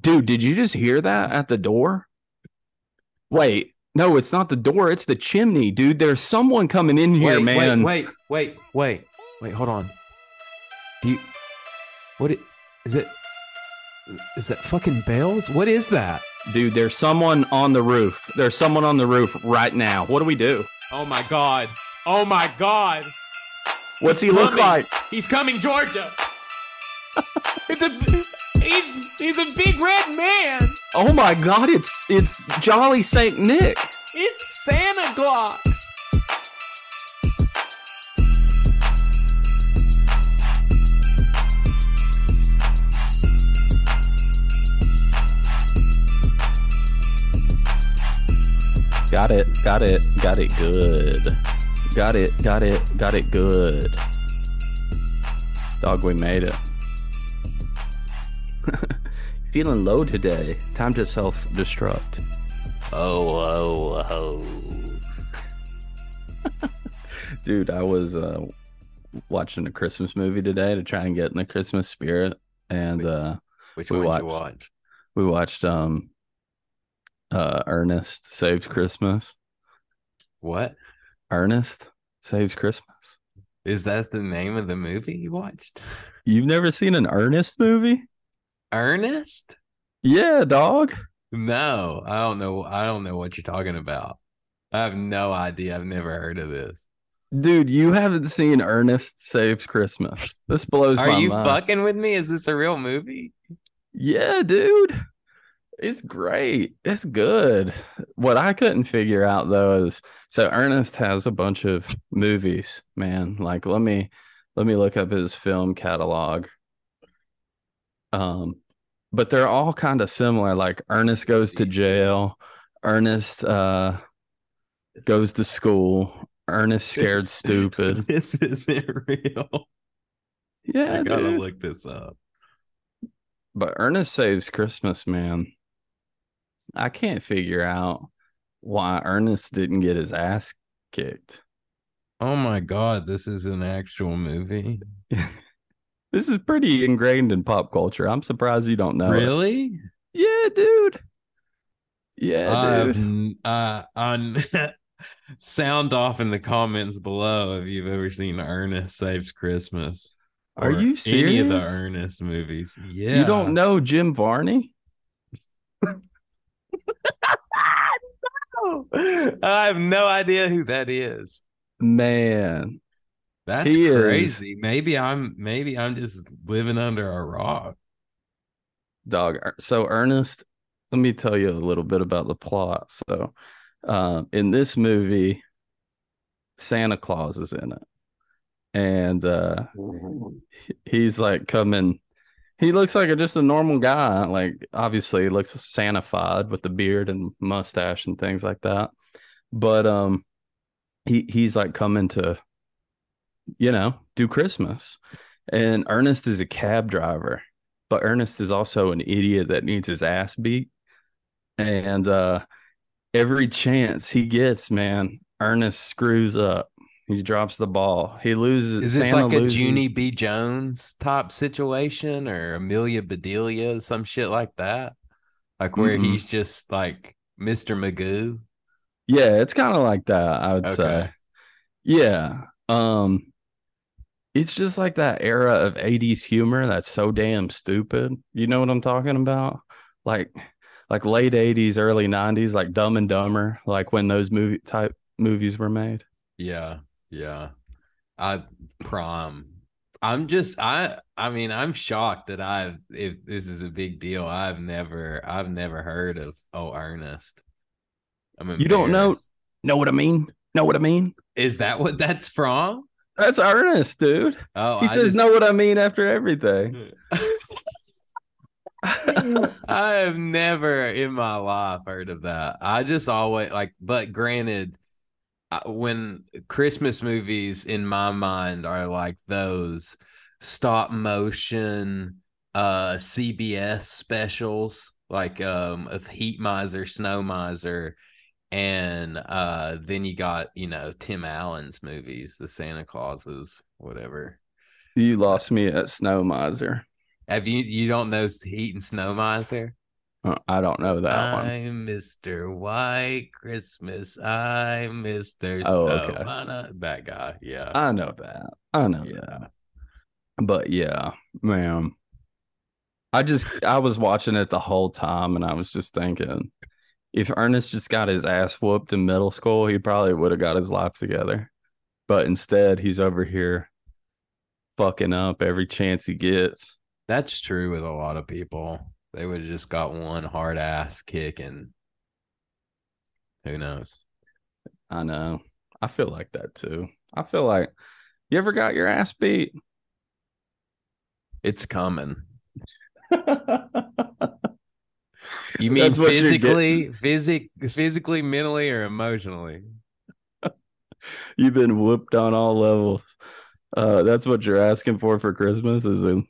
dude, did you just hear that at the door? Wait, no, it's not the door, it's the chimney, dude. There's someone coming in here, wait, man. Wait, wait, wait, wait, wait. Hold on. Do you? What it, is it? Is that fucking bells? What is that? Dude, there's someone on the roof. There's someone on the roof right now. What do we do? Oh my god! Oh my god! What's he look like? He's coming, Georgia. it's a he's he's a big red man. Oh my god, it's it's Jolly Saint Nick. It's Santa Claus. Got it, got it, got it good. Got it, got it, got it good. Dog, we made it. Feeling low today. Time to self destruct. Oh, oh, oh. Dude, I was uh, watching a Christmas movie today to try and get in the Christmas spirit. And uh, Which We one did you watched. watch? we watched um, uh, Ernest Saves Christmas. What Ernest Saves Christmas. is that? The name of the movie you watched? You've never seen an Ernest movie? Ernest? Yeah, dog. No, I don't know. I don't know what you're talking about. I have no idea. I've never heard of this. Dude, you haven't seen Ernest Saves Christmas. This blows Are you mind. fucking with me? Is this a real movie? Yeah, dude. It's great. It's good. What I couldn't figure out though is so Ernest has a bunch of movies, man. Like let me let me look up his film catalog. Um but they're all kind of similar. Like Ernest goes to jail, Ernest uh goes to school, Ernest scared This- stupid. This isn't real. Yeah, I gotta dude. look this up. But Ernest Saves Christmas, man. I can't figure out why Ernest didn't get his ass kicked. Oh my god, this is an actual movie. This is pretty ingrained in pop culture. I'm surprised you don't know. it. really? Yeah, dude. Yeah, dude. uh, on sound off in the comments below if you've ever seen Ernest Saves Christmas. Are you Any of the? Ernest movies? Yeah. You don't know Jim Varney? no. I have no idea who that is. Man. That's He is- crazy. Maybe I'm maybe I'm just living under a rock. dog Er- so ernest let me tell you a little bit about the plot. So uh, in this movie santa claus is in it. And uh, he's like coming he looks like a, just a normal guy. Like obviously he looks santified with the beard and mustache and things like that. But um he he's like coming to you know do christmas and ernest is a cab driver but Ernest is also an idiot that needs his ass beat. And uh every chance he gets, man, Ernest screws up. He drops the ball. He loses. Is this Santa like a loses. Junie B. Jones type situation or Amelia Bedelia, some shit like that? Like where Mm-mm. he's just like Mr. Magoo. Yeah, it's kind of like that, I would Okay. say. Yeah. Um it's just like that era of 80s humor that's so damn stupid. You know what I'm talking about? Like like late 80s, early 90s, like Dumb and Dumber, like when those movie type movies were made. Yeah, yeah. I prom. I'm just I I mean I'm shocked that I've if this is a big deal. I've never I've never heard of Oh Ernest. I'm You don't know- Know what I mean? Know what I mean? Is that what that's from? That's Ernest, dude. Oh, He I says, just- "Know what I mean?" after everything. I have never in my life heard of that. I just always like, but granted, when Christmas movies in my mind are like those stop motion uh CBS specials, like um of Heat Miser, Snow Miser, and uh then you got you know Tim Allen's movies, the Santa Clauses, whatever. You lost me at Snow Miser. Have you you don't know Heat and Snow Miser? Uh, I don't know that one. I'm Mr. White Christmas. I'm Mr. Oh, Snow. okay. Mana- That guy. Yeah. I know that. I know Yeah. that. But yeah, man. I just I was watching it the whole time and I was just thinking if Ernest just got his ass whooped in middle school, he probably would have got his life together. But instead, he's over here fucking up every chance he gets. That's true with a lot of people. They would have just got one hard ass kick and who knows? I know. I feel like that too. I feel like you ever got your ass beat? It's coming. You mean That's what you're physically, physic, physically, mentally, or emotionally? You've been whooped on all levels. Uh, that's what you're asking for for Christmas is a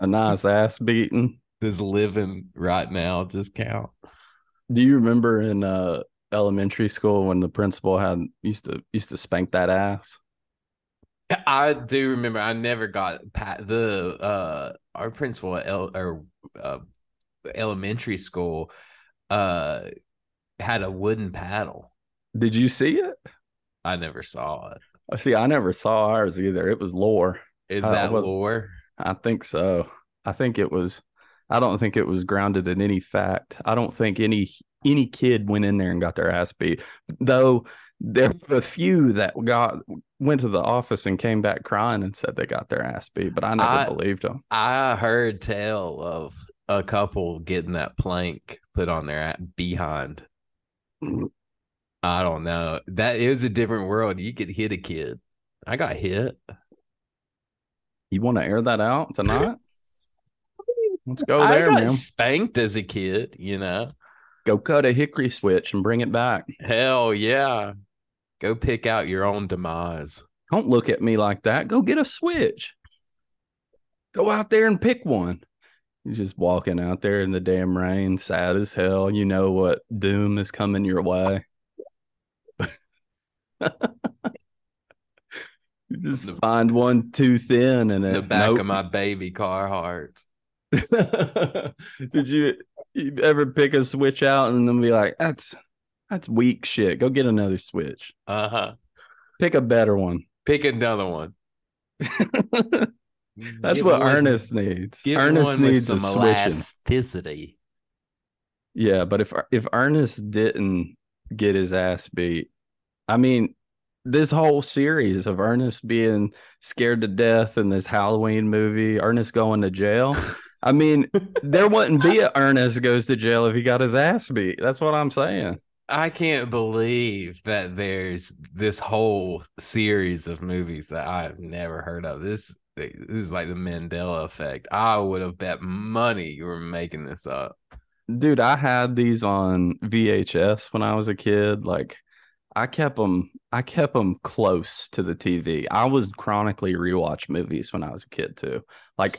a nice ass beating. Does living right now just count? Do you remember in uh elementary school when the principal had used to used to spank that ass? I do remember. I never got pat the uh our principal at el- or uh, elementary school uh had a wooden paddle. Did you see it? I never saw it. Oh, See, I never saw ours either. It was lore. Is Uh, that wasn't- lore? I think so. I think it was. I don't think it was grounded in any fact. I don't think any any kid went in there and got their ass beat. Though there were a few that got went to the office and came back crying and said they got their ass beat, but I never I- believed them. I heard tell of a couple getting that plank put on their behind. I don't know. That is a different world. You could hit a kid. I got hit. You want to air that out tonight? Let's go there, I got man. spanked as a kid, you know. Go cut a hickory switch and bring it back. Hell yeah. Go pick out your own demise. Don't look at me like that. Go get a switch. Go out there and pick one. You're just walking out there in the damn rain, sad as hell. You know what doom is coming your way. you just find one too thin and In the back nope. of my baby Carhartt. Did you, you ever pick a switch out and then be like, that's that's weak shit. Go get another switch. Uh-huh. Pick a better one. Pick another one. Mm, That's Get what one- Ernest needs. Ernest needs some elasticity. Yeah, but if if Ernest didn't get his ass beat, I mean, this whole series of Ernest being scared to death in this Halloween movie, Ernest going to jail. I mean, there wouldn't be a Ernest goes to jail if he got his ass beat. That's what I'm saying. I can't believe that there's this whole series of movies that I've never heard of. This this is like the Mandela effect. I would have bet money you were making this up. Dude, I had these on VHS when I was a kid. Like, I kept them. I kept them close to the TV. I was chronically rewatch movies when I was a kid too. Like,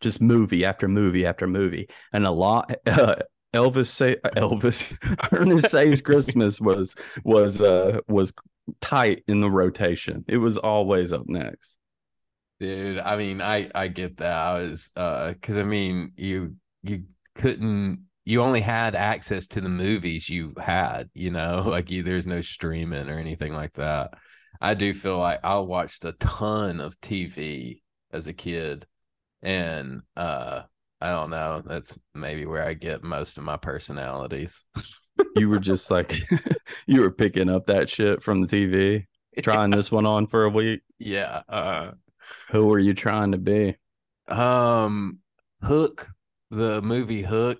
just movie after movie after movie, and a lot. Uh, Elvis say Elvis Ernest Saves Christmas was was uh was tight in the rotation. It was always up next. Dude, I mean, I I get that. I was uh because I mean, you you couldn't you only had access to the movies you had, you know, like you there's no streaming or anything like that. I do feel like I watched a ton of TV as a kid, and uh I don't know. That's maybe where I get most of my personalities. You were just like you were picking up that shit from the TV, trying this one on for a week. Yeah. Uh Who were you trying to be? Um, Hook, the movie Hook,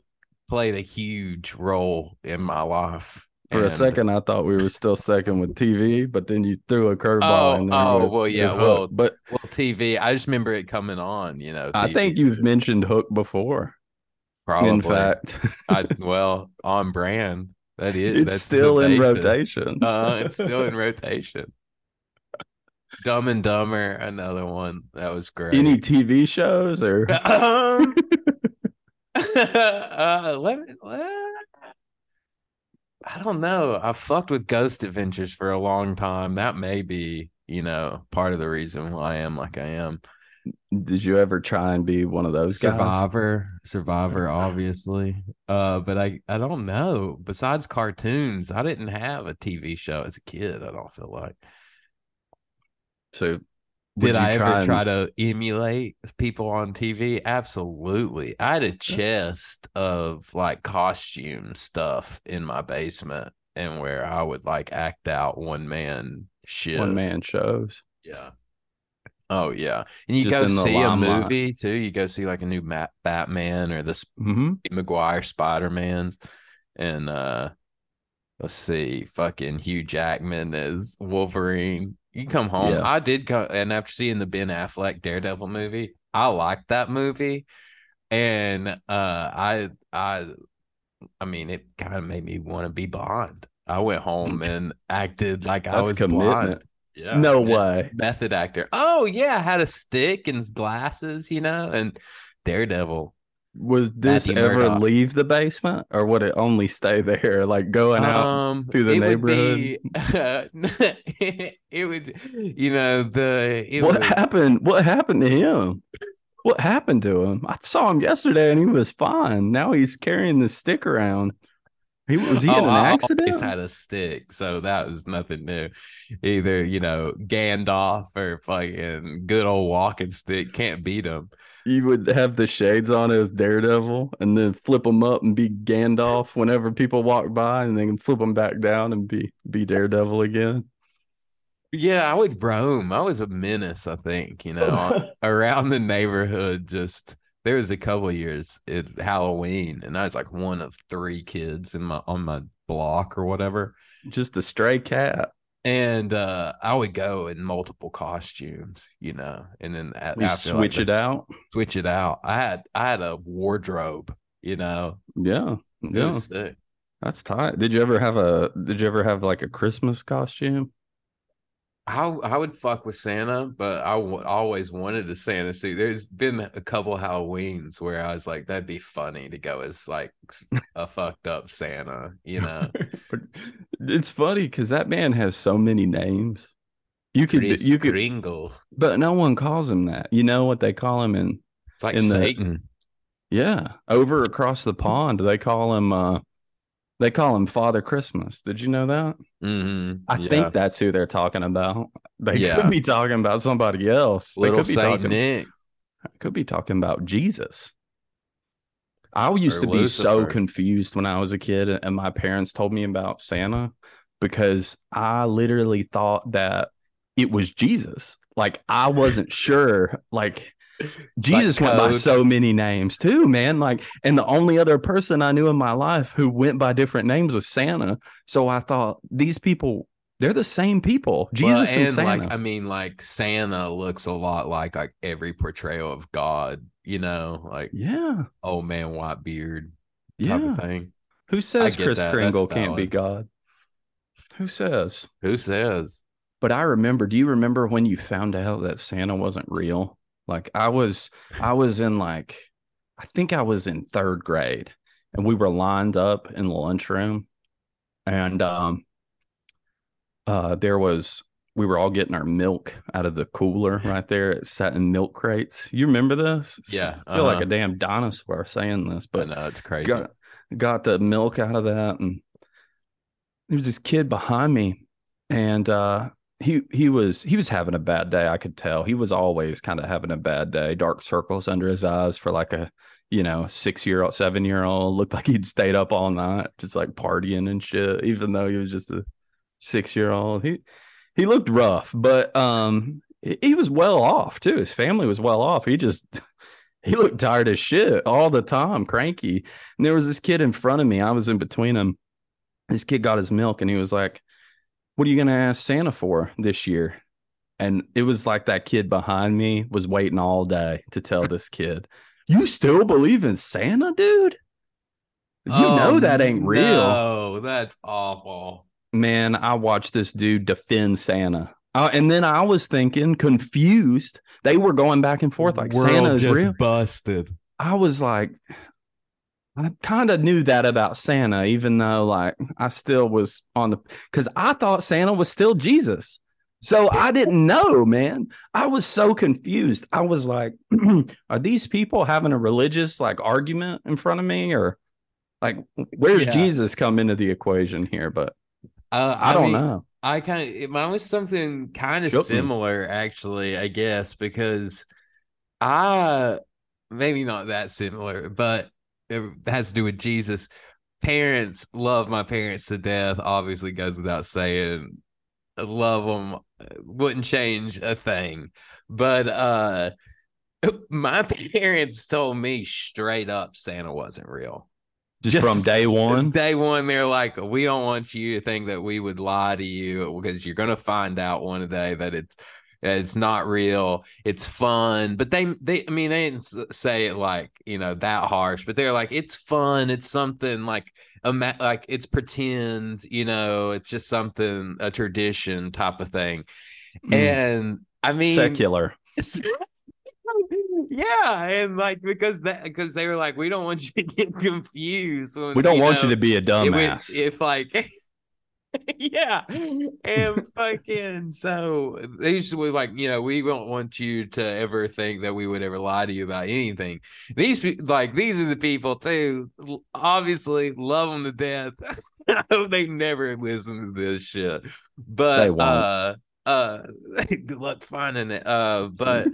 played a huge role in my life. For a second, I thought we were still second with TV, but then you threw a curveball Oh, oh, with- well, yeah, well, but well, TV. I just remember it coming on. You know, I think you've mentioned Hook before. probably. In fact, I well on brand. That is. it's that's still in rotation. Uh, it's still in rotation. Dumb and Dumber, another one that was great. Any TV shows or um, uh, let me, let- I don't know. I fucked with Ghost Adventures for a long time. That may be, you know, part of the reason why I am like I am. Did you ever try and be one of those guys? Survivor, Survivor, obviously. Uh, but I, I don't know. Besides cartoons, I didn't have a TV show as a kid. I don't feel like. So, Did I ever and- try to emulate people on TV? Absolutely. I had a chest of like costume stuff in my basement, and where I would like act out one man shit. one man shows? Yeah. Oh yeah, and you Just go see a movie too. You go see like a new Matt Batman or the hmm Maguire Spider Mans, and uh let's see, fucking Hugh Jackman as Wolverine. You come home. Yeah. I did come, and after seeing the Ben Affleck Daredevil movie, I liked that movie, and uh I I I mean it kind of made me want to be Bond. I went home and acted like I was commitment. blonde. Yeah, no way. method actor. Oh yeah, had a stick and glasses, you know, and Daredevil. Was this ever Murdock. leave the basement, or would it only stay there, like going out? Um, through the it would be, it would, you know, the what would, happened? What happened to him? What happened to him? I saw him yesterday, and he was fine. Now he's carrying the stick around. He was he in Oh, an I accident? always had a stick, so that was nothing new. Either you know Gandalf or fucking good old walking stick can't beat him. You would have the shades on as Daredevil, and then flip them up and be Gandalf whenever people walk by, and then flip them back down and be be Daredevil again. Yeah, I would roam. I was a menace, I think, you know, around the neighborhood. Just there was a couple of years at Halloween, and I was like one of three kids in my on my block or whatever. Just a stray cat. And uh I would go in multiple costumes, you know, and then a- We after, like, switch the- it out. switch it out. I had I had a wardrobe, you know. Yeah, yeah, that's tight. Did you ever have a? Did you ever have like a Christmas costume? I I would fuck with Santa, but I w- always wanted a Santa suit. There's been a couple Halloweens where I was like, that'd be funny to go as like a fucked up Santa, you know. It's funny because that man has so many names. You could, Chris you could, Kringle. but no one calls him that. You know what they call him in? It's like in the- Satan. Yeah, over across the pond, they call him. uh They call him Father Christmas. Did you know that? hmm I think that's who they're talking about. They Yeah. could be talking about somebody else. They little could be Saint talking. Nick. could be talking about Jesus. I used to be so confused when I was a kid, and my parents told me about Santa because I literally thought that it was Jesus. Like I wasn't sure. Like Jesus went by so many names too, man. Like, and the only other person I knew in my life who went by different names was Santa. So I thought these people, they're the same people. Jesus Well, and, and Santa. like I mean, like Santa looks a lot like like every portrayal of God, you know, like yeah, old man white beard type yeah. of thing. Who says Chris that. That's can't be. God? Who says? Who says? But I remember, do you remember when you found out that Santa wasn't real? Like I was I was in like I think I was in 3rd grade and we were lined up in the lunchroom and um uh there was we were all getting our milk out of the cooler right there. It sat in milk crates. You remember this? Yeah, I feel like uh-huh. a damn dinosaur saying this, But but no, it's crazy. got got the milk out of that and there was this kid behind me and uh he he was he was having a bad day i could tell he was always kind of having a bad day dark circles under his eyes for like a you know six year old seven year old looked like he'd stayed up all night just like partying and shit even though he was just a six year old he he looked rough but um he, he was well off too his family was well off he just he looked tired as shit all the time cranky and there was this kid in front of me i was in between them this kid got his milk and he was like what are you going to ask Santa for this year? And it was like that kid behind me was waiting all day to tell this kid, You still believe in Santa, dude? You know Oh, that ain't real. No, that's awful. Man, I watched this dude defend Santa. Uh, and then I was thinking, confused. They were going back and forth like World Santa is real. busted. I was like, I kind of knew that about Santa, even though like I still was on the because I thought Santa was still Jesus. So I didn't know, man. I was so confused. I was like, are these people having a religious like argument in front of me or like where's Yeah. Jesus come into the equation here? But Uh, I, don't mean, know. I kind of mine was something kind of similar, actually. I guess because I maybe not that similar, but it has to do with Jesus. Parents love my parents to death. Obviously, goes without saying. I love them. Wouldn't change a thing. But uh, my parents told me straight up Santa wasn't real. Just, from day one. Day one, they're like, we don't want you to think that we would lie to you because you're gonna find out one day that it's it's not real. It's fun, but they they I mean they didn't say it like you know that harsh, but they're like it's fun. It's something like ima- like it's pretend. You know, it's just something a tradition type of thing. Mm, And I mean, secular. Yeah, and like because that because they were like, we don't want you to get confused. When, We don't want know, you to be a dumbass. if like yeah and fucking so they used to be like you know we don't want you to ever think that we would ever lie to you about anything these like these are the people too obviously love them to death i hope they never listen to this shit but uh uh good luck finding it uh but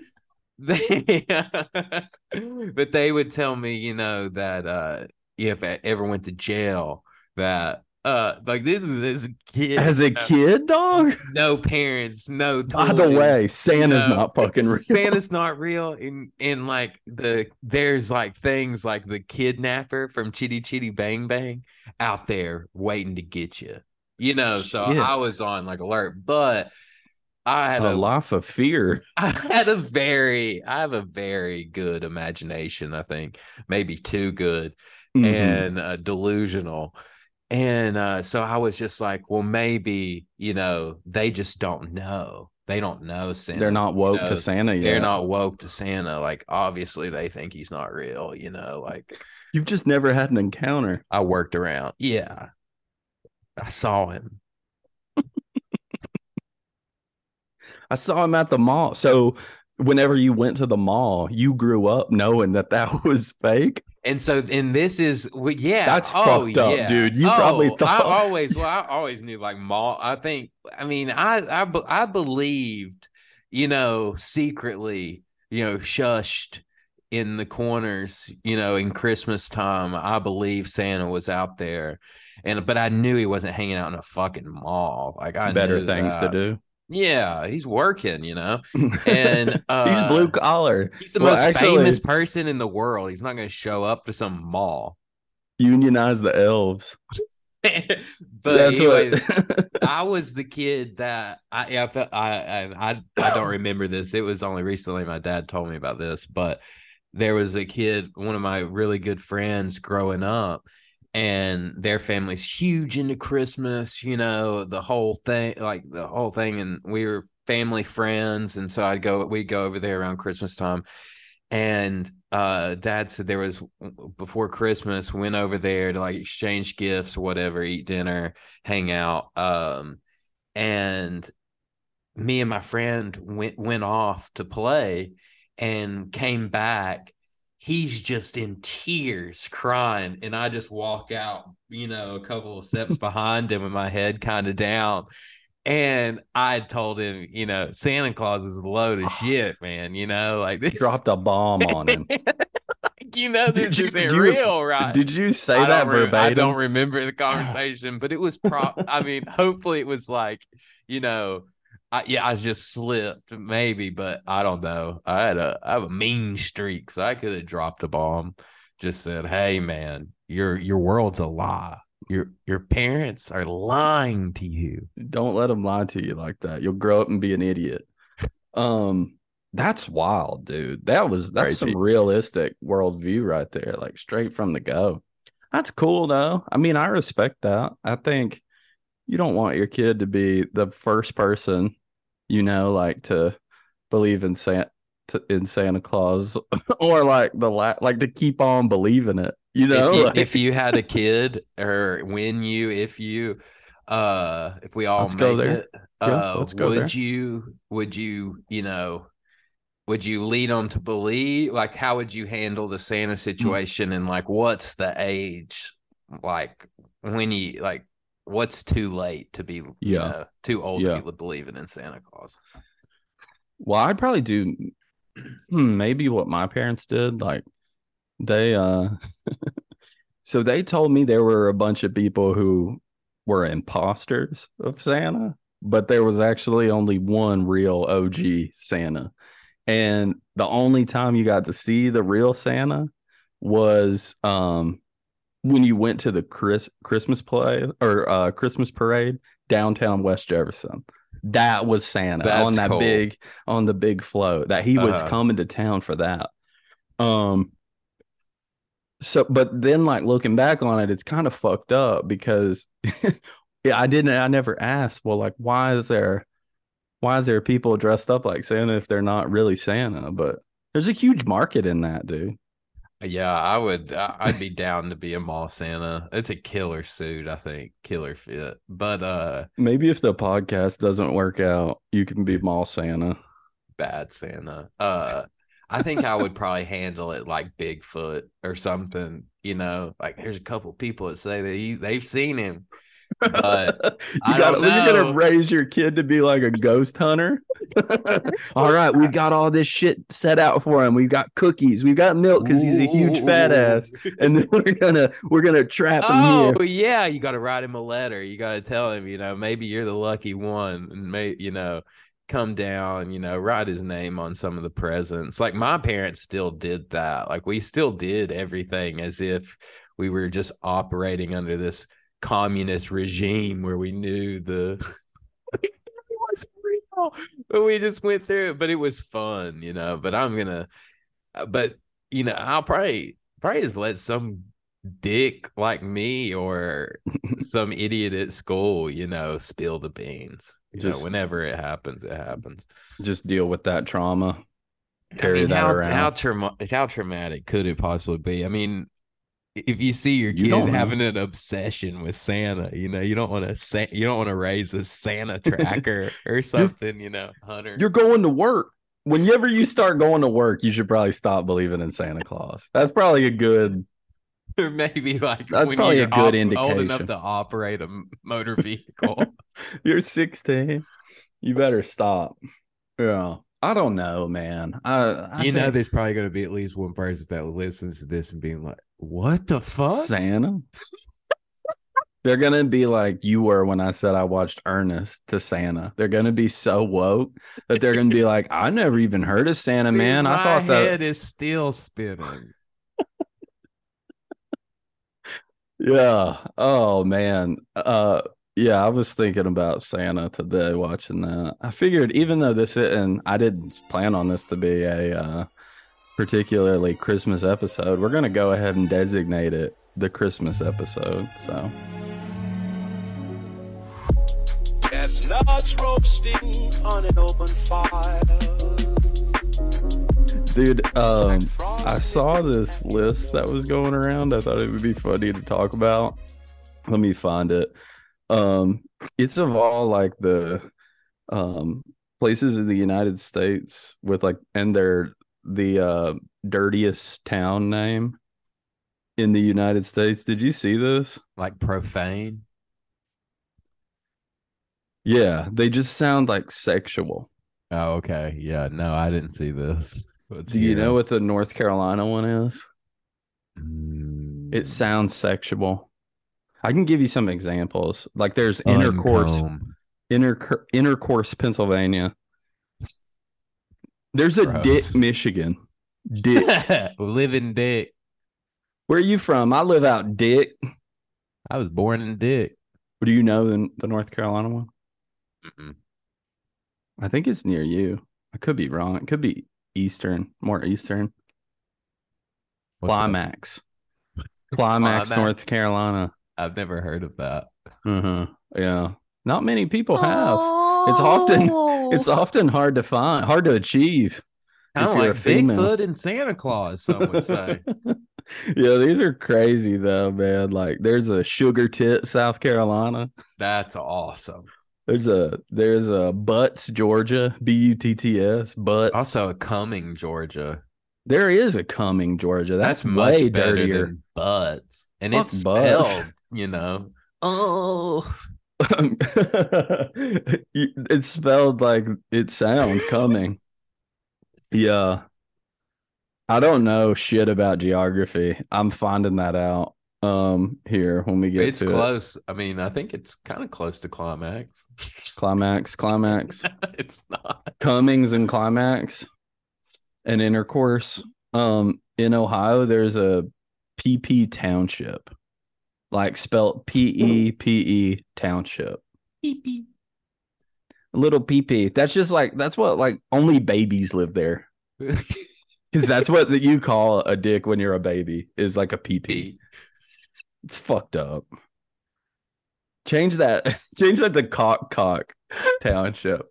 they but they would tell me you know that uh if I ever went to jail that uh like this is as a kid As a kid, dog. no parents no By the way, Santa's know, not fucking real. Santa's not real and and like the there's like things like the kidnapper from Chitty Chitty Bang Bang out there waiting to get you you know so Shit. I was on like alert but I had a a life of fear. I had a very, I have a very good imagination. I think maybe too good Mhm. and uh, delusional. And uh, so I was just like, well, maybe you know they just don't know. They don't know Santa. they're not woke to Santa yet. They're not woke to Santa. Like obviously they think he's not real. You know, like You've just never had an encounter. I worked around. Yeah, I saw him. I saw him at the mall. So whenever you went to the mall, you grew up knowing that that was fake. And so, and this is, well, yeah, That's oh, fucked up, yeah. dude. You probably Oh, thought- I always, well, I always knew like mall. I think, I mean, I, I, I believed, you know, secretly, you know, shushed in the corners, you know, in Christmas time. I believe Santa was out there, and but I knew he wasn't hanging out in a fucking mall. Like I Better things to do. Yeah, he's working, you know, and uh, he's blue collar. He's the Well, most actually- famous person in the world. He's not going to show up to some mall. Unionize the elves. but That's anyway, what. I was the kid that I I felt I I I don't remember this. It was only recently my dad told me about this, but there was a kid, one of my really good friends growing up, and their family's huge into Christmas, you know, the whole thing, like the whole thing, and we were family friends, and so I'd go, we'd go over there around Christmas time, and uh dad said there was before christmas went over there to like exchange gifts whatever eat dinner hang out um and me and my friend went went off to play and came back he's just in tears crying and i just walk out you know a couple of steps behind him with my head kind of down and I told him, you know, Santa Claus is a load of shit, man. You know, like this, Dropped a bomb on him. you know, this Did you- isn't you- real, right? Did you say I that don't, I don't remember the conversation, but it was pro. I mean, hopefully, it was like, you know, I, yeah, I just slipped, maybe, but I don't know. I had a, I have a mean streak, so I could have dropped a bomb. Just said, "Hey, man, your your world's a lie. Your your parents are lying to you." Don't let them lie to you like that. You'll grow up and be an idiot. Um, that's wild, dude. That was that's Crazy. some realistic worldview right there, like straight from the go. That's cool though. I mean, I respect that. I think you don't want your kid to be the first person, you know, like to believe in Santa in Santa Claus or like the la- like to keep on believing it. You know, if, you, Like- if you had a kid or when you if you uh if we all Let's make go there. it Yeah, uh let's go would there. you would you you know would you lead them to believe like how would you handle the Hmm. santa situation and like what's the age like when you like what's too late to be you Yeah. know, too old Yeah. to be believing in santa claus Well, I'd probably do maybe what my parents did. Like they uh so they told me there were a bunch of people who were imposters of Santa, but there was actually only one real OG Santa. And the only time you got to see the real Santa was um when you went to the Chris Christmas play or uh Christmas parade downtown West Jefferson. That was Santa That's on that cool. big on the big float that he was Uh-huh. coming to town for that. Um so but then like looking back on it, it's kind of fucked up because yeah, I didn't I never asked, well, like why is there why is there people dressed up like Santa if they're not really Santa? But there's a huge market in that, dude. Yeah i would i'd be down to be a mall santa it's a killer suit i think killer fit but uh Maybe if the podcast doesn't work out, you can be mall Santa. bad Santa. Uh I think I would probably handle it like Bigfoot or something, you know. Like there's a couple people that say that he, they've seen him. But you I got you're gonna raise your kid to be like a ghost hunter. all right, we got all this shit set out for him. We've got cookies, we've got milk because he's a huge fat ass, and then we're gonna we're gonna trap him Oh here. yeah, you got to write him a letter. You got to tell him, you know, maybe you're the lucky one, and may you know, come down, you know, write his name on some of the presents. Like my parents still did that. Like we still did everything as if we were just operating under this communist regime where we knew the it wasn't real, but we just went through it. But it was fun, you know. But I'm gonna, uh, but you know, I'll probably probably just let some dick like me or some idiot at school, you know, spill the beans. You know, Just- whenever it happens, it happens. Just deal with that trauma. Carry I mean, that how, around. How, trauma- how traumatic could it possibly be? I mean, if you see your kid don't having an obsession with Santa, you know, you don't want to say you don't want to raise a Santa tracker or something, you know, Hunter. You're going to work. Whenever you start going to work, you should probably stop believing in Santa Claus. That's probably a good. or maybe like That's when probably a you're good old indication. enough to operate a motor vehicle. You're 16. You better stop. Yeah. I don't know, man. I, I you know, there's probably going to be at least one person that listens to this and being like, "What the fuck?" Santa. They're gonna be like you were when I said I watched Ernest to Santa. They're gonna be so woke that they're gonna be like, I never even heard of Santa, man. Dude, I thought that head is still spinning. Yeah. Oh man. Uh yeah, I was thinking about Santa today watching that. I figured even though this and I didn't plan on this to be a uh particularly Christmas episode, we're gonna go ahead and designate it the Christmas episode. So Chestnuts roasting on an open fire. dude, um I saw this list that was going around. I thought it would be funny to talk about. Let me find it. Um, it's of all like the um places in the United States with like and they're the uh dirtiest town name in the United States. Did you see this? Like profane. Yeah, they just sound like sexual. Oh, okay. Yeah. No, I didn't see this. Let's Do you know what the North Carolina one is? Mm, It sounds sexual. I can give you some examples. Like there's intercourse, uncomb. inter intercourse, Pennsylvania. There's a Gross. Dick, Michigan. Dick. Living dick. Where are you from? I live out Dick. I was born in dick. Do you know the, the North Carolina one? Mm-mm. I think it's near you. I could be wrong. It could be Eastern, more Eastern. What's that? Climax. Climax, North Carolina. I've never heard of that. Uh-huh. Yeah. Not many people have. It's often it's often hard to find, hard to achieve. Kind if of you're a like female. Bigfoot and Santa Claus, some would say. Yeah, these are crazy though, man. Like there's a Sugar Tit, South Carolina. That's awesome. There's a there's a Butts, Georgia, B U T T S, Butts. Also, a Cumming, Georgia. There is a Cumming, Georgia. That's, That's, way much better dirtier. than butts, and Fuck it's butts. spelled. You know. Oh. it's spelled like it sounds coming. yeah. I don't know shit about geography. I'm finding that out um here when we get It's to it. close. I mean, I think it's kind of close to climax. Climax, climax, it's not. Cummings and climax and intercourse. Um in Ohio there's a PP township. Like spelled P E P E township. Little PP. That's just like that's what like only babies live there. Because that's what that you call a dick when you're a baby is like a PP. It's fucked up. Change that. Change that to cock cock township.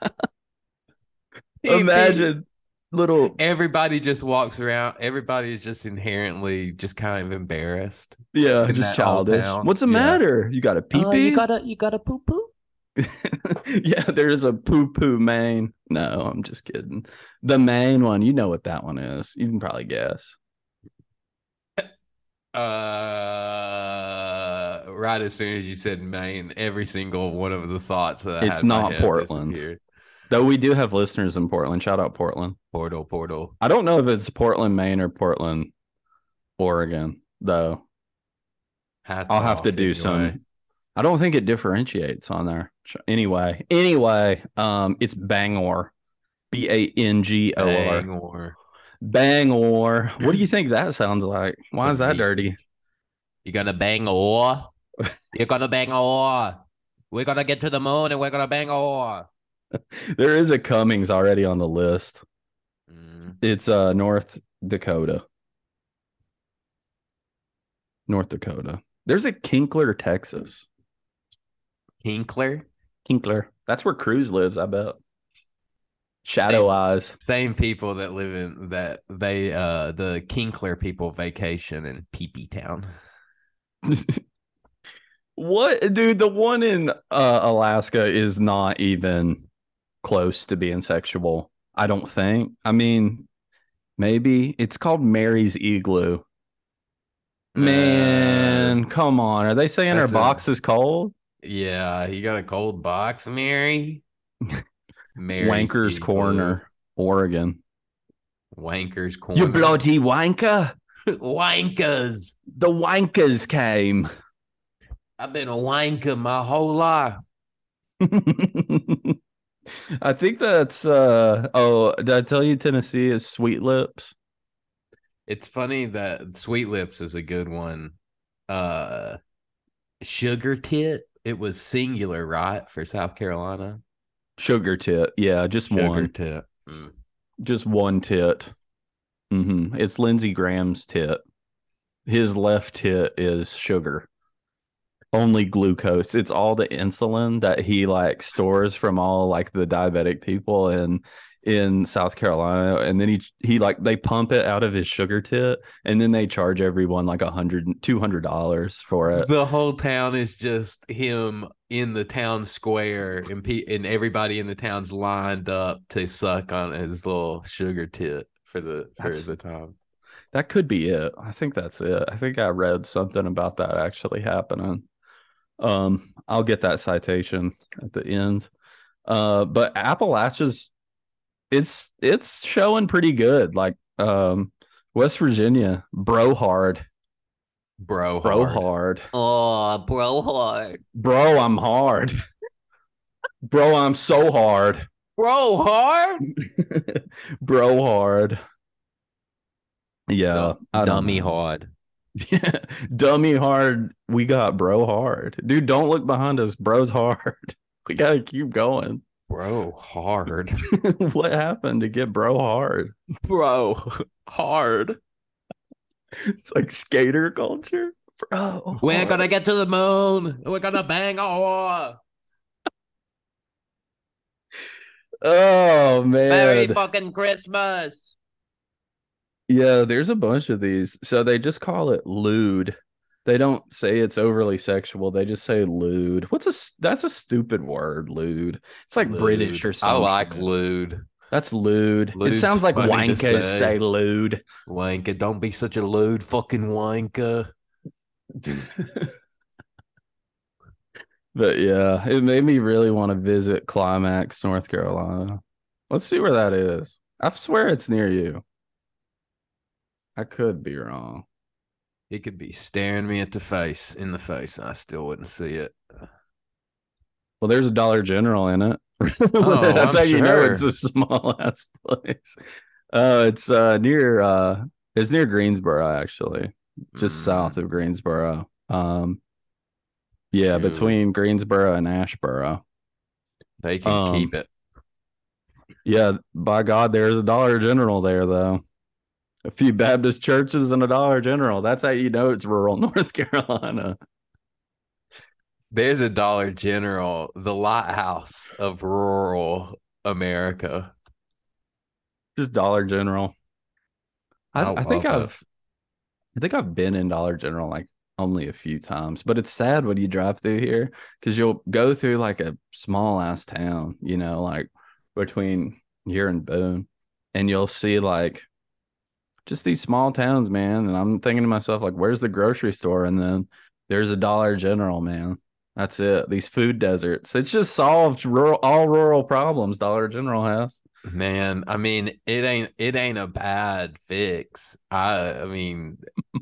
Imagine little Everybody just walks around. Everybody is just inherently just kind of embarrassed. yeah, just childish. What's the Yeah. matter? You got a pee pee? Uh, you got a you got a poo poo. yeah, there's a poo poo Maine. No, I'm just kidding. The Maine one, you know what that one is. You can probably guess. Uh, right as soon as you said Maine, every single one of the thoughts that I It's not Portland. Though we do have listeners in Portland. Shout out Portland. Portal, portal. I don't know if it's Portland, Maine or Portland, Oregon, though. Hats I'll have to do some. I don't think it differentiates on there. Anyway, anyway, um, it's Bangor, B A N G O R, Bangor. Bangor. What do you think that sounds like? Why is that dirty? You're gonna bang or? You're gonna bang or? We're gonna get to the moon and we're gonna bang or. There is a Cummings already on the list. Mm. It's uh North Dakota. North Dakota. There's a Kinkler, Texas. Kinkler, Kinkler. That's where Cruz lives, I bet. Shadow Same. Eyes. same people that live in that they uh the Kinkler people vacation in Pee Pee Town. what dude, the one in uh Alaska is not even close to being sexual. I don't think. I mean, maybe it's called Mary's Igloo. Uh, Man, come on. Are they saying her that's a- box is cold? Yeah, you got a cold box, Mary. Mary's Wanker's Igloo. Corner, Oregon. Wanker's Corner. You bloody wanker. wankers. The wankers came. I've been a wanker my whole life. I think that's uh oh, did I tell you Tennessee is sweet lips? It's funny that Sweet Lips is a good one. Uh Sugar Tit, it was singular, right? For South Carolina. Sugar tit. Yeah, just Sugar one. Tit. Mm. Just one tit. hmm It's Lindsey Graham's tit. His left tit is sugar. Only glucose. It's all the insulin that he like stores from all like the diabetic people in in South Carolina. And then he he like they pump it out of his sugar tit and then they charge everyone like a hundred two hundred dollars for it. The whole town is just him in the town square, and pe- and everybody in the town's lined up to suck on his little sugar tit for the for That's- the time. That could be it. I think that's it. I think I read something about that actually happening. Um, I'll get that citation at the end. Uh, but Appalachia's it's it's showing pretty good. Like um West Virginia, bro hard, Bro, bro hard. hard. Oh, bro, hard. Bro, I'm hard. bro, I'm so hard. Bro, hard. bro hard. Yeah, Dum- Dummy know. hard. Yeah, dummy hard. We got bro hard, dude. Don't look behind us. Bro's hard. We gotta keep going. Bro, hard. what happened to get bro hard? Bro, hard. It's like skater culture, bro. We're hard. gonna get to the moon. We're gonna bang on. Oh man, Merry fucking Christmas. Yeah, there's a bunch of these. So they just call it lewd. They don't say it's overly sexual. They just say lewd. What's a that's a stupid word, lewd. It's like British or something. I like lewd. That's lewd. Lewd's it sounds like wankers say. say lewd. Wanker, don't be such a lewd fucking wanker. But yeah, it made me really want to visit Climax, North Carolina. Let's see where that is. I swear it's near you. I could be wrong. He could be staring me at the face in the face, and I still wouldn't see it. Well, there's a Dollar General in it. That's Oh, I'm how you know it's a small ass place. Uh, it's uh near uh it's near Greensboro actually, just Mm, south of Greensboro. Um, yeah, Shoot. between Greensboro and Asheboro. They can Um, keep it. Yeah, by God, there's a Dollar General there though. A few Baptist churches and a Dollar General. That's how you know it's rural North Carolina. There's a Dollar General, the lighthouse of rural America. Just Dollar General. I, I I, think it. I've I think I've been in Dollar General like only a few times, but it's sad when you drive through here because you'll go through like a small ass town, you know, like between here and Boone, and you'll see like just these small towns, man. And I'm thinking to myself, like, where's the grocery store? And then there's a Dollar General, man. That's it. These food deserts. It's just solved rural, all rural problems. Dollar General has. Man, I mean, it ain't it ain't a bad fix. I I mean,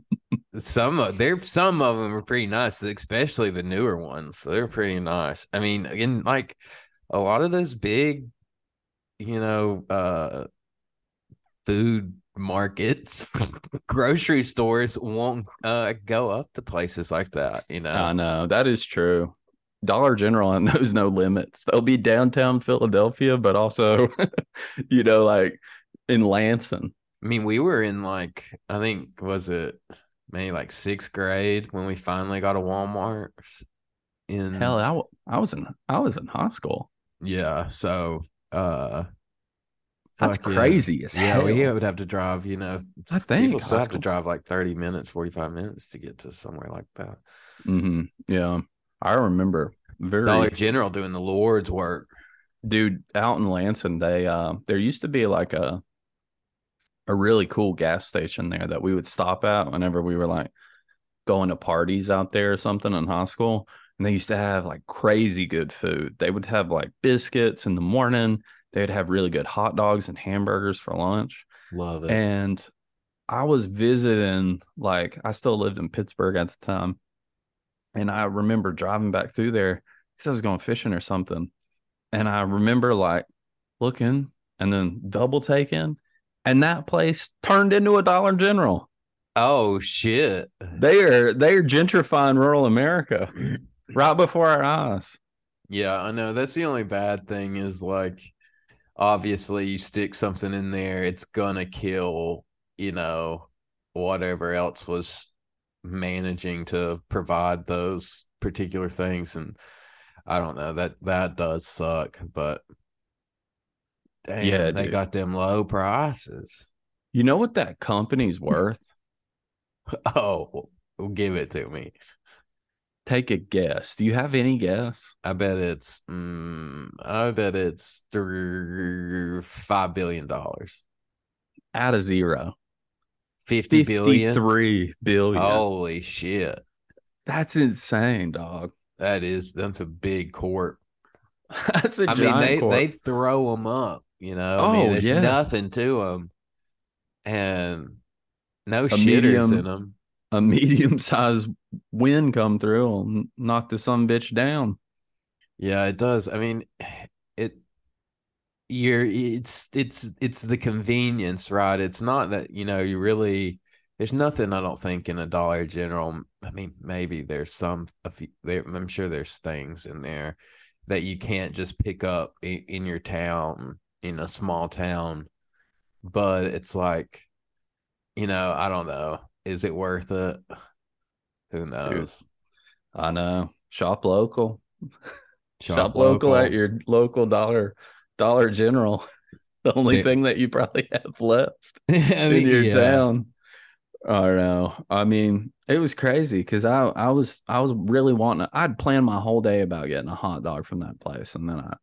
some of there some of them are pretty nice, especially the newer ones. They're pretty nice. I mean, in like a lot of those big, you know, uh food markets, grocery stores won't uh go up to places like that, you know. I know that is true. Dollar General knows no limits. They'll be downtown Philadelphia, but also, you know, like in Lansing. I mean, we were in like I think was it maybe like sixth grade when we finally got a Walmart. In Hell, I, I was in I was in high school. yeah, so uh, That's fuck yeah. crazy as Yeah, hell. we would have to drive. You know, I people think still high have to drive like thirty minutes, forty five minutes to get to somewhere like that. hmm Yeah, I remember very Dollar General doing the Lord's work. dude out in Lansing. They uh, there used to be like a a really cool gas station there that we would stop at whenever we were like going to parties out there or something in high school. And they used to have like crazy good food. They would have like biscuits in the morning. They'd have really good hot dogs and hamburgers for lunch. Love it. And I was visiting, like, I still lived in Pittsburgh at the time. And I remember driving back through there because I was going fishing or something. And I remember like looking and then double taking. And that place turned into a Dollar General. oh shit! They are they are gentrifying rural America right before our eyes. Yeah, I know. That's the only bad thing is like obviously you stick something in there, it's gonna kill, you know, whatever else was managing to provide those particular things. And I don't know, that that does suck, but damn, Yeah, they dude. got them low prices. You know what that company's worth? Oh, well, give it to me. Take a guess. Do you have any guess? I bet it's mm, I bet it's three five billion dollars. Out of zero. Fifty billion. 53 billion. Holy shit. That's insane, dog. That is that's a big corp. That's a I mean, they corp. they throw them up. You know, I mean, Oh, there's yeah. nothing to them, and no shitters in them. A medium sized wind come through n- knock the some bitch down. Yeah, it does. I mean, it. You're it's it's it's the convenience, right? It's not that you know you really. There's nothing I don't think in a Dollar General. I mean, maybe there's some. A few, there, I'm sure there's things in there that you can't just pick up in, in your town in a small town. But it's like, you know, I don't know. Is it worth it? Who knows? I know. Shop local. Shop, local. at your local dollar Dollar General. the only thing that you probably have left I in mean, your yeah. town. I don't know. I mean, it was crazy because I I was I was really wanting. To, I'd planned my whole day about getting a hot dog from that place, and then I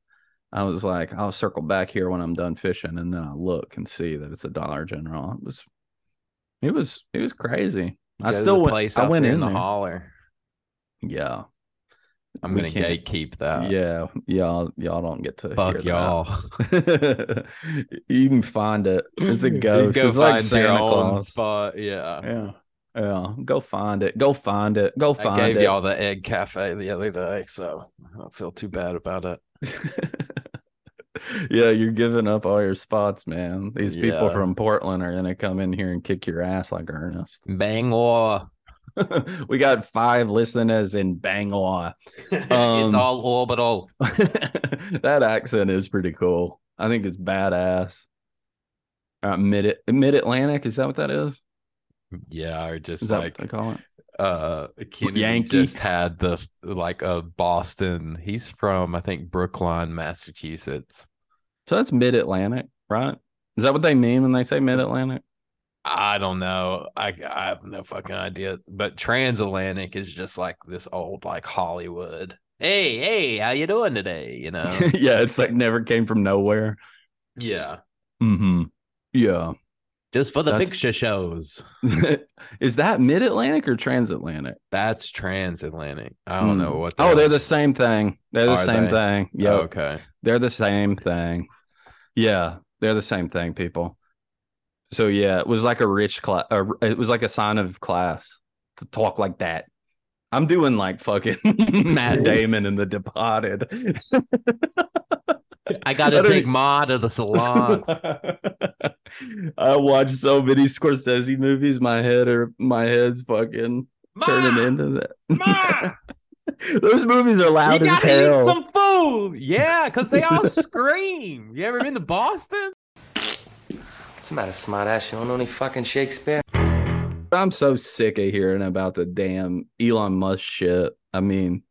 I was like, I'll circle back here when I'm done fishing, and then I look and see that it's a Dollar General. It was it was it was crazy. I still went. place I went there in the there. holler. Yeah, I'm We gonna can't- gatekeep that. yeah, y'all y'all don't get to Fuck y'all. you can find it. It's a ghost. Go it's like Santa own Claus. spot. Yeah. Yeah. Yeah. Go find it. Go find it. Go find it. I gave it. y'all the egg cafe the other day, so I don't feel too bad about it. yeah, you're giving up all your spots, man. These people from Portland are gonna come in here and kick your ass like Ernest. Bangor. we got five listeners in Bangor. it's Um, all orbital. that accent is pretty cool. I think it's badass. Uh, mid Mid Atlantic, is that what that is? Yeah, or Is just that like what they call it? Uh Kennedy Yankee? just had the like a Boston. He's from I think Brookline, Massachusetts. So that's Mid Atlantic, right? Is that what they mean when they say Mid Atlantic? I don't know. I I have no fucking idea. But transatlantic is just like this old like Hollywood. Hey, hey, how you doing today? You know? yeah, it's like never came from nowhere. yeah. Mm-hmm. Yeah. Just for the That's- picture shows. is that Mid Atlantic or Transatlantic? That's transatlantic. I don't know Mm. what. Oh, they're the same thing. They're the same they? thing. Yeah, Oh, okay. they're the same thing. Yeah, they're the same thing, people. So yeah, it was like a rich class. It was like a sign of class to talk like that. I'm doing like fucking Matt Damon in The Departed. I got to I take Ma to the salon. I watch so many Scorsese movies. My head or my head's fucking turning into that. Ma, Those movies are loud you gotta hell. eat some food. Yeah, because they all scream. You ever been to Boston? What's the matter, smartass? You don't know any fucking Shakespeare? I'm so sick of hearing about the damn Elon Musk shit. I mean,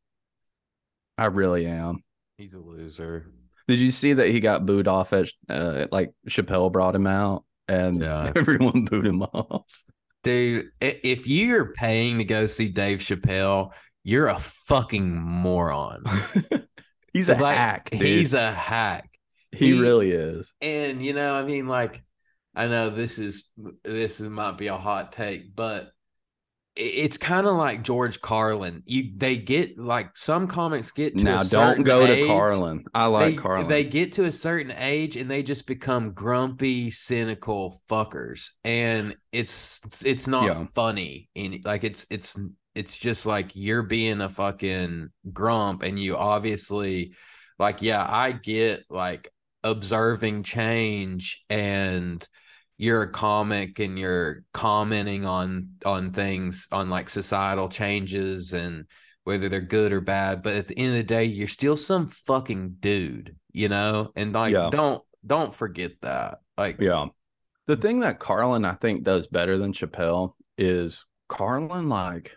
I really am. He's a loser. Did you see that he got booed off at uh, like Chappelle brought him out and Yeah. everyone booed him off? Dude, if you're paying to go see Dave Chappelle, you're a fucking moron. He's a Like, hack. Dude. He's a hack. he he- really is. And you know, I mean, like, I know this is this might be a hot take, but it's kind of like George Carlin. You they get like some comics get to Now don't go age, to Carlin. I like they, Carlin. They get to a certain age and they just become grumpy, cynical fuckers, and it's it's not Yeah. funny. And like it's it's it's just like you're being a fucking grump, and you obviously like yeah, I get like observing change and you're a comic and you're commenting on on things on like societal changes and whether they're good or bad but at the end of the day you're still some fucking dude you know and like Yeah. don't don't forget that like Yeah. The mm. thing that Carlin I think does better than Chappelle is Carlin like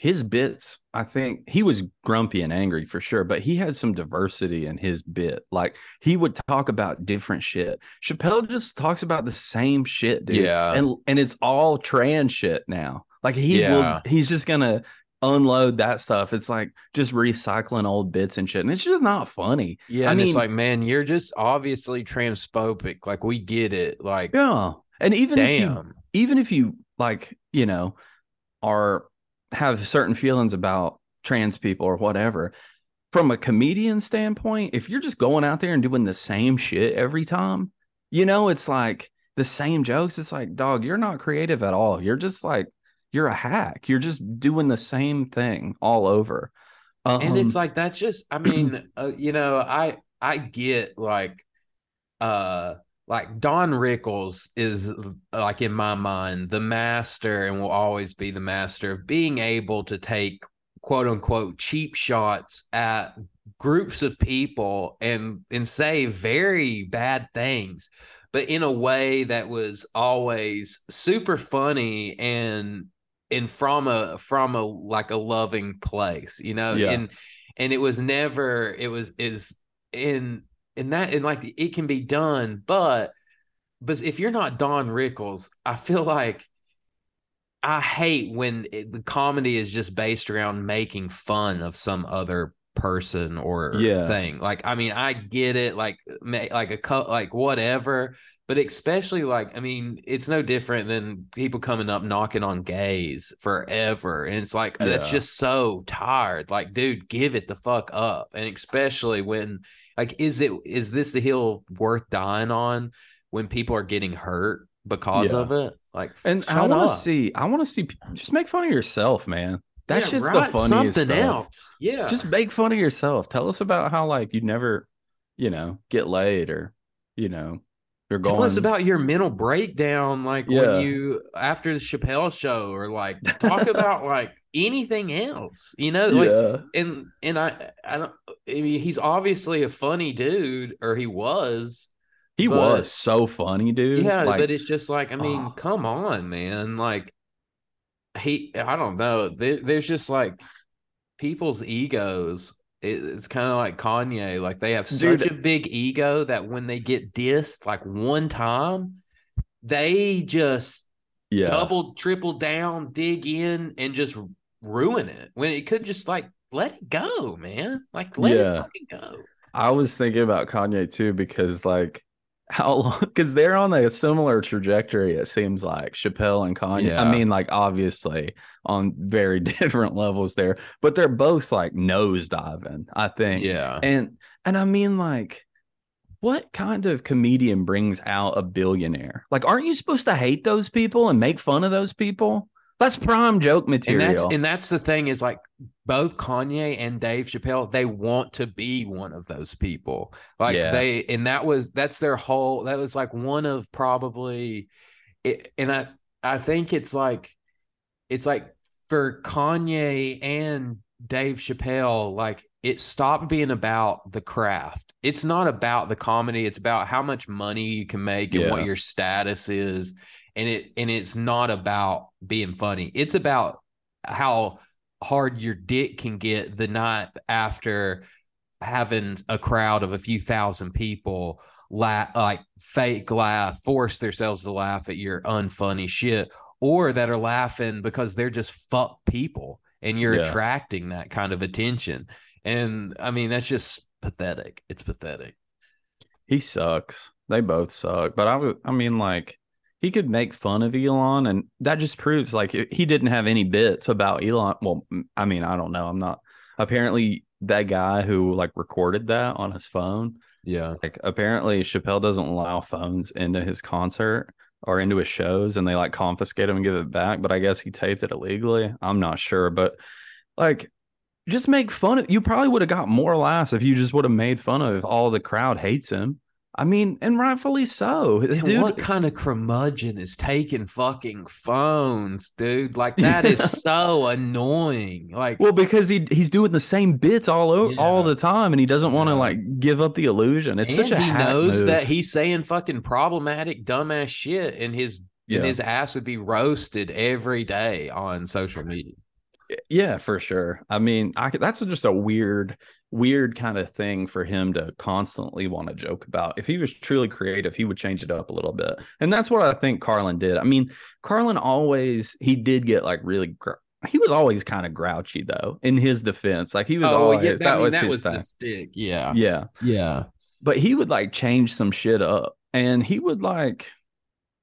his bits, I think he was grumpy and angry for sure, but he had some diversity in his bit. Like he would talk about different shit. Chappelle just talks about the same shit, dude. Yeah. And and it's all trans shit now. Like he Yeah. will he's just gonna unload that stuff. It's like just recycling old bits and shit. And it's just not funny. yeah I and it's like man you're just obviously transphobic like we get it like Yeah. And even if you damn even if you like you know are have certain feelings about trans people or whatever. From a comedian standpoint if you're just going out there and doing the same shit every time you know it's like the same jokes. It's like dog you're not creative at all. You're just like you're a hack. You're just doing the same thing all over. And it's Um, like that's just i mean uh, you know i i get like uh like don rickles is like in my mind the master and will always be the master of being able to take quote unquote cheap shots at groups of people and and say very bad things but in a way that was always super funny and and from a from a like a loving place you know Yeah. and and it was never it was is in and that and like it can be done, but but if you're not Don Rickles, I feel like I hate when it, the comedy is just based around making fun of some other person or Yeah. thing. Like, I mean, I get it, like, like a cut, like whatever. But especially like, I mean, it's no different than people coming up knocking on gays forever, and it's like uh, that's just so tired. Like, dude, give it the fuck up. And especially when, like, is it is this the hill worth dying on when people are getting hurt because Yeah. of it? Like, And I want to see. I want to see. Just make fun of yourself, man. That's Yeah, just the funniest something stuff. else. Yeah, Just make fun of yourself. Tell us about how like you never, you know, get laid or, you know, you're Tell us about your mental breakdown, like Yeah. when you after the Chappelle show, or like talk about like anything else, you know? Like, yeah. and and I I don't. I mean, he's obviously a funny dude, or he was. He but- was so funny, dude. yeah, Like, but it's just like I mean, oh. come on, man. Like he, I don't know. There, there's just like people's egos. It, it's kind of like Kanye. Like they have Dude. such a big ego that when they get dissed like one time, they just yeah. double, triple down, dig in, and just ruin it. When it could just like let it go, man. Like let it fucking go. I was thinking about Kanye too because like how long because they're on a similar trajectory it seems like Chappelle and Kanye. Yeah. I mean like obviously on very different levels there, but they're both like nose diving, I think. Yeah. And and I mean like what kind of comedian brings out a billionaire? Like aren't you supposed to hate those people and make fun of those people? That's prime joke and material. that's and that's the thing is like both Kanye and Dave Chappelle they want to be one of those people. Like Yeah. they and that was that's their whole that was like one of probably it, and I I think it's like it's like for Kanye and Dave Chappelle like it stopped being about the craft. It's not about the comedy. It's about how much money you can make and what your status is and it and it's not about being funny it's about how hard your dick can get the night after having a crowd of a few thousand people laugh like fake laugh force themselves to laugh at your unfunny shit or that are laughing because they're just fuck people and you're Yeah. attracting that kind of attention and i mean that's just pathetic it's pathetic He sucks. They both suck. But I would, I mean, like, he could make fun of Elon, and that just proves like he didn't have any bits about Elon. Well, I mean, I don't know. I'm not. Apparently, that guy who like recorded that on his phone, yeah like, apparently Chappelle doesn't allow phones into his concert or into his shows, and they like confiscate them and give it back. But I guess he taped it illegally. I'm not sure, but like. Just make fun of you probably would have got more laughs if you just would have made fun of all the crowd hates him. I mean, and rightfully so. Dude, what kind of curmudgeon is taking fucking phones, dude? Like that is so annoying. Like, well, because he he's doing the same bits all over all the time, and he doesn't want to Yeah. like give up the illusion. It's and such a he knows move. that he's saying fucking problematic, dumbass shit, and his Yeah. and his ass would be roasted every day on social media. Yeah, for sure. I mean, I could, that's just a weird, weird kind of thing for him to constantly want to joke about. If he was truly creative, he would change it up a little bit, and that's what I think Carlin did. I mean, Carlin always he did get like really. Gr- he was always kind of grouchy though. In his defense, like he was oh, always Oh, that, that, I mean, was that his was thing. the stick. Yeah, Yeah, yeah. but he would like change some shit up, and he would like.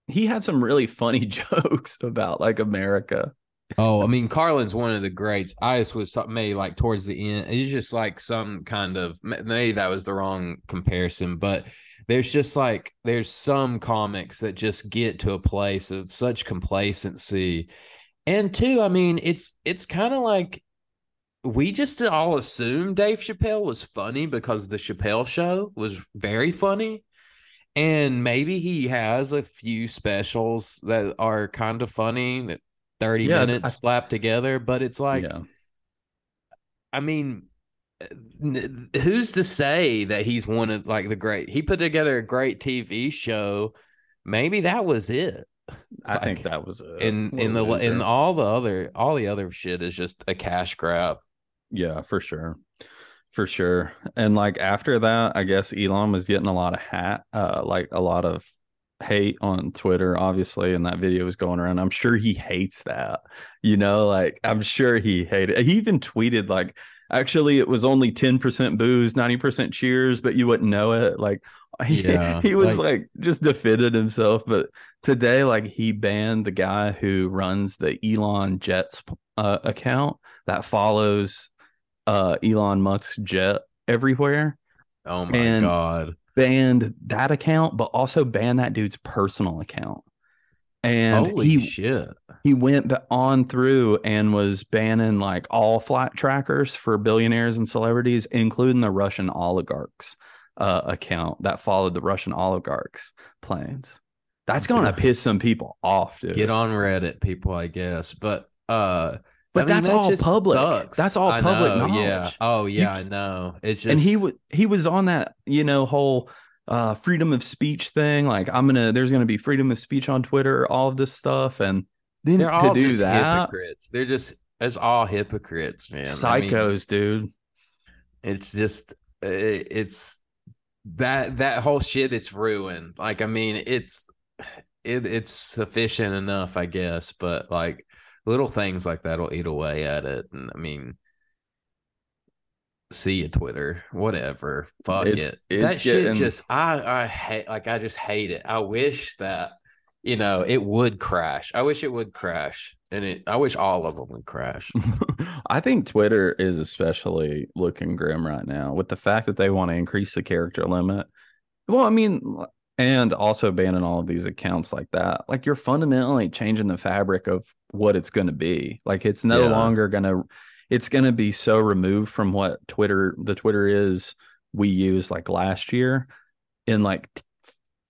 He had some really funny jokes about like America. Oh, I mean, Carlin's one of the greats. I just was talking maybe like towards the end. It's just like some kind of maybe that was the wrong comparison, but there's just like there's some comics that just get to a place of such complacency, and two, I mean, it's it's kind of like we just all assumed Dave Chappelle was funny because the Chappelle Show was very funny. And maybe he has a few specials that are kind of funny, that 30 Yeah, minutes I- slapped together, but it's like, yeah, I mean, who's to say that he's one of like the great? He put together a great TV show. Maybe that was it. I think that was a, In in the in all the other all the other shit is just a cash grab. Yeah, for sure. for sure. And like after that, I guess Elon was getting a lot of hat, uh, like a lot of hate on Twitter, obviously, and that video was going around. I'm sure he hates that. You know, like I'm sure he hated. He even tweeted like, actually, it was only 10% boos, 90% cheers, but you wouldn't know it. Like he, Yeah, he was like- like, just defended himself. But today, like he banned the guy who runs the Elon Jets uh, account that follows uh Elon Musk's jet everywhere Oh my And- god. Banned that account, but also banned that dude's personal account. And Holy he shit. he went on through and was banning like all flight trackers for billionaires and celebrities, including the Russian oligarchs uh, account that followed the Russian oligarchs' planes. That's gonna Yeah. piss some people off, dude. Get on Reddit, people, I guess. But uh But I mean, that's that all just public. That's all public know, knowledge. Yeah. Oh yeah, I c- know. It's just and he was he was on that you know whole uh freedom of speech thing like i'm gonna there's gonna be freedom of speech on twitter all of this stuff and then they're all do just that hypocrites. They're just it's all hypocrites, man. I mean, psychos dude it's just uh, it's that that whole shit it's ruined like i mean it's it, it's sufficient enough i guess but like little things like that'll eat away at it and i mean see you twitter whatever fuck It's- it. It's that shit getting- just i i hate like i just hate it. I wish that you know it would crash. I wish it would crash and it i wish all of them would crash. I think twitter is especially looking grim right now with the fact that they want to increase the character limit. Well i mean and also banning all of these accounts like that like you're fundamentally changing the fabric of what it's going to be like it's no Yeah. longer going to it's going to be so removed from what twitter the twitter is we used like last year in like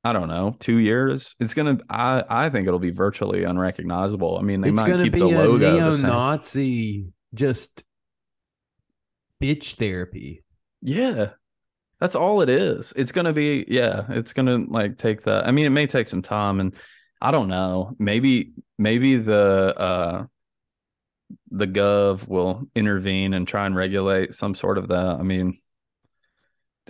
i don't know two years it's going to i i think it'll be virtually unrecognizable i mean they it's might gonna keep be the a logo neo-Nazi just bitch therapy. Yeah. That's all it is. It's to be yeah, it's to like take the I mean it may take some time and I don't know. Maybe maybe the uh the gov will intervene and try and regulate some sort of that. I mean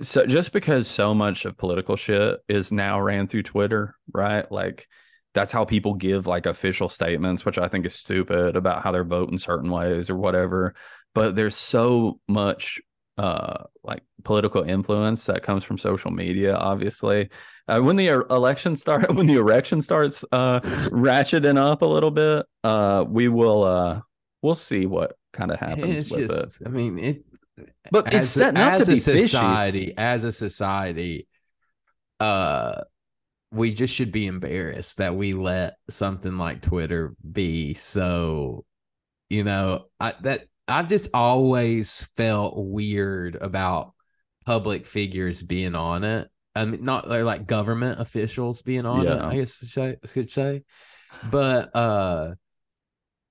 so just because so much of political shit is now ran through Twitter, right? Like that's how people give like official statements, which I think is stupid about how they're voting certain ways or whatever. But there's so much uh like political influence that comes from social media obviously uh, when the er- election start when the erection starts uh ratcheting up a little bit uh we will uh we'll see what kind of happens It's with it I mean, it. but it's a- setting up as to a be fishy society, as a society, uh, we just should be embarrassed that we let something like Twitter be so. You know, I that I just always felt weird about public figures being on it. I mean, not they're like government officials being on it. I guess I could say, but uh,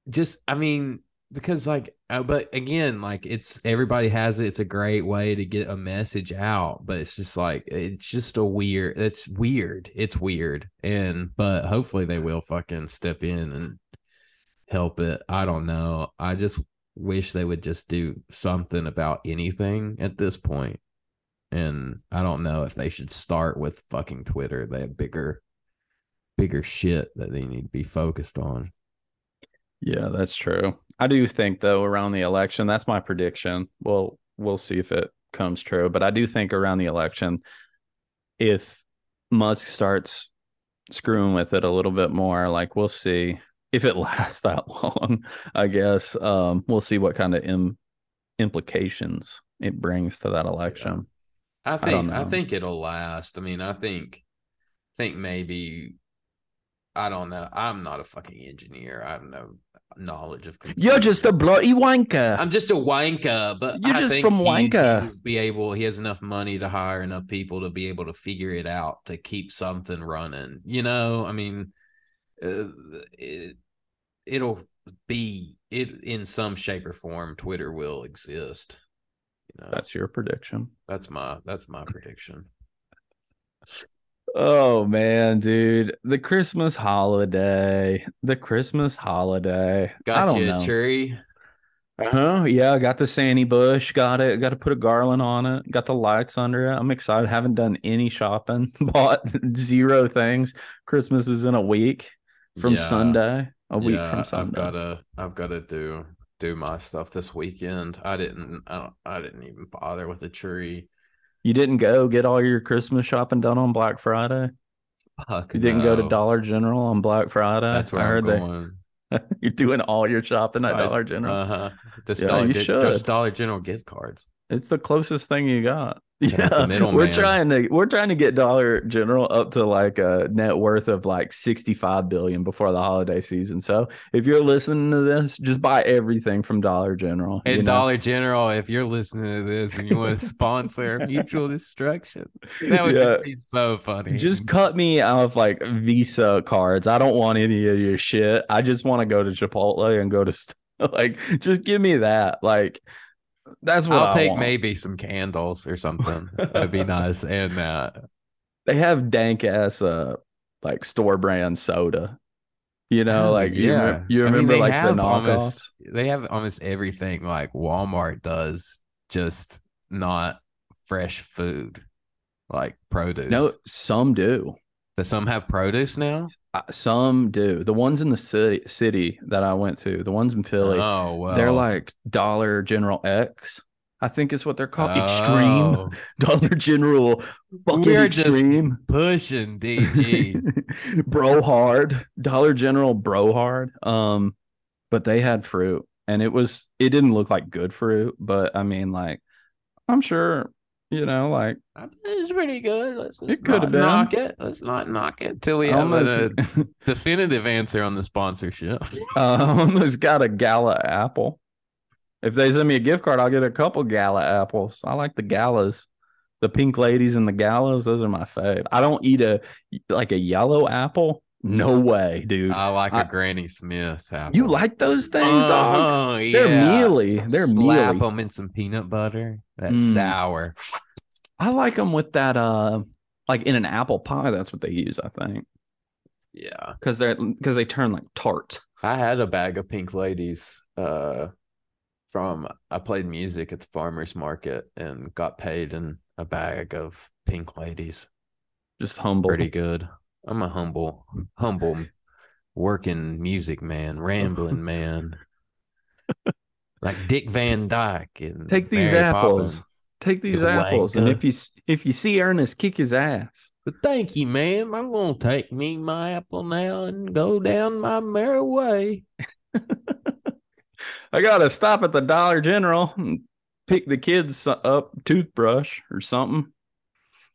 just I mean, because like, uh, but again, like it's everybody has it. It's a great way to get a message out, but it's just like it's just a weird. It's weird. It's weird, and but hopefully they will fucking step in and help it. I don't know. I just wish they would just do something about anything at this point. And I don't know if they should start with fucking Twitter. They have bigger bigger shit that they need to be focused on. yeah that's true i do think though around the election that's my prediction well we'll see if it comes true but i do think around the election if musk starts screwing with it a little bit more like we'll see if it lasts that long i guess um we'll see what kind of Im- implications it brings to that election I think I, know. think it'll last. I mean, I think think maybe I don't know. I'm not a fucking engineer. I have no knowledge of you're just a bloody wanker I'm just a wanker, but You're I just think from he- wanker. he be able. He has enough money to hire enough people to be able to figure it out to keep something running. You know, I mean, uh, it, it'll be it in some shape or form. Twitter will exist. You know, that's your prediction that's my that's my prediction. Oh man, dude, the Christmas holiday, the Christmas holiday. Got you know. a tree. Uh-huh. Yeah, I got the Sandy Bush, got it. Got to put a garland on it. Got the lights under it. I'm excited. Haven't done any shopping. Bought zero things. Christmas is in a week from Yeah. Sunday. A week Yeah, from Sunday. I've gotta I've gotta do do my stuff this weekend. I didn't I don't I didn't even bother with the tree. You didn't go get all your Christmas shopping done on Black Friday. Fuck You didn't go to. Dollar General on Black Friday. That's where I I'm heard they- going. You're doing all your shopping at I- Dollar General. Uh-huh. Those Yeah, Dollar those. Dollar General gift cards. It's the closest thing you got. Cut out the Yeah, we're middleman. trying to we're trying to get Dollar General up to like a net worth of like 65 billion before the holiday season. So if you're listening to this, just buy everything from Dollar General. And you know? Dollar General, if you're listening to this and you want to sponsor Mutual Destruction, that would Yeah. be so funny. just cut me out of like Visa cards. I don't want any of your shit. I just want to go to Chipotle and go to st- like just give me that. Like that's what I'll I take want. maybe some candles or something. That'd be nice. And that. they have dank ass uh like store brand soda. You know, like you, remem- you I mean, remember like the knockoffs. almost they have almost everything like Walmart does, just not fresh food, like produce. No, some do. Does some have produce now? Uh, Some do. The ones in the city city that I went to, the ones in Philly, Oh well, they're like Dollar General X. I think is what they're called. Oh, Extreme Dollar General. Fucking We're just extreme. pushing DG. bro hard. Dollar General bro hard. Um, but they had fruit, and it was it didn't look like good fruit, but I mean, like, I'm sure you know, like it's pretty good. Let's, let's could have been. knock it. Let's not knock it till we I have a definitive answer on the sponsorship. I almost got a gala apple. If they send me a gift card, I'll get a couple gala apples. I like the galas. The pink ladies and the galas, those are my fave. I don't eat a like a yellow apple. No way, dude. I like a I- Granny Smith apple. you like those things, dog? Uh-huh, They're mealy. They're Slap mealy. them in some peanut butter. That's Mm. sour. I like them with that uh like in an apple pie, that's what they use, I think. Yeah. Because they're because they turn like tart. I had a bag of pink ladies uh from I played music at the farmers market and got paid in a bag of pink ladies. Just humble. Pretty good. I'm a humble humble working music man, rambling man. like Dick Van Dyke and Take these Mary apples. Poppins. Take these apples, and if you if you see Ernest, kick his ass. But thank you, ma'am. I'm gonna take me my apple now and go down my merry way. I gotta stop at the Dollar General and pick the kids up toothbrush or something.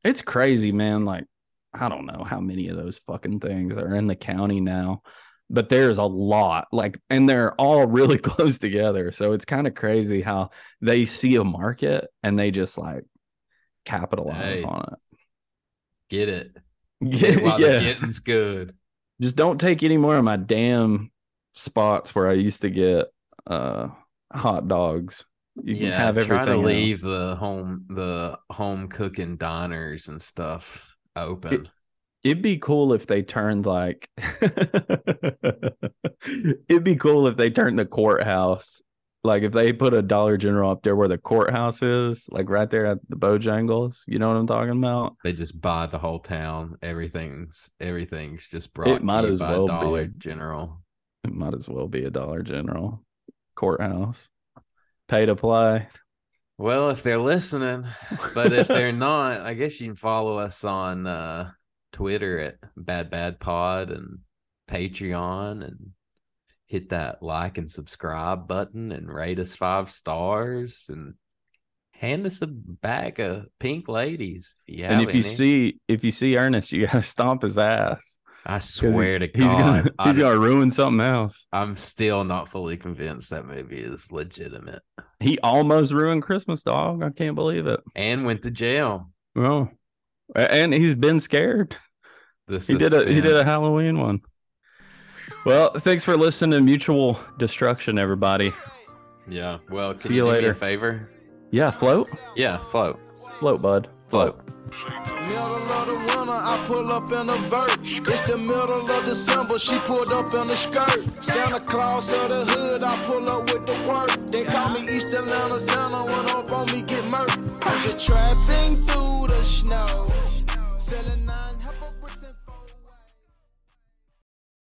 It's crazy, man. Like I don't know how many of those fucking things are in the county now, but there's a lot. Like, and they're all really close together. So it's kind of crazy how they see a market and they just like capitalize Hey. on it. Get it. Get it while yeah. the getting's good. just don't take any more of my damn spots where I used to get uh hot dogs. You can have everything. try to else. leave the home the home cooking diners and stuff open. It'd be cool if they turned like it'd be cool if they turned the courthouse. Like if they put a Dollar General up there where the courthouse is, like right there at the Bojangles. You know what I'm talking about? they just buy the whole town. Everything's everything's just brought it might as by well be. Dollar General. It might as well be a Dollar General courthouse. Pay to play. Well, if they're listening, but if they're not, I guess you can follow us on uh, Twitter at Bad Bad Pod and Patreon and hit that like and subscribe button and rate us five stars and hand us a bag of pink ladies if have and if you see if you see Ernest, you gotta stomp his ass. I 'Cause he- swear to he's gonna God, he's gonna ruin something else. I'm still not fully convinced that movie is legitimate He almost ruined Christmas, dog. I can't believe it. and went to jail. Oh. Well, and he's been scared. The He did a he did a. Halloween one. Well, thanks for listening to Mutual Destruction, everybody. Yeah. Well, can See you, you do me later. a favor? Yeah, float, Yeah, float. float, bud, float. I pull up in a vert. It's the middle of December, she pulled up in a skirt. Santa Claus of the hood, I pull up with the work. They call me East Atlanta Santa, went up on me, get murked. Just trapping through the snow. Selling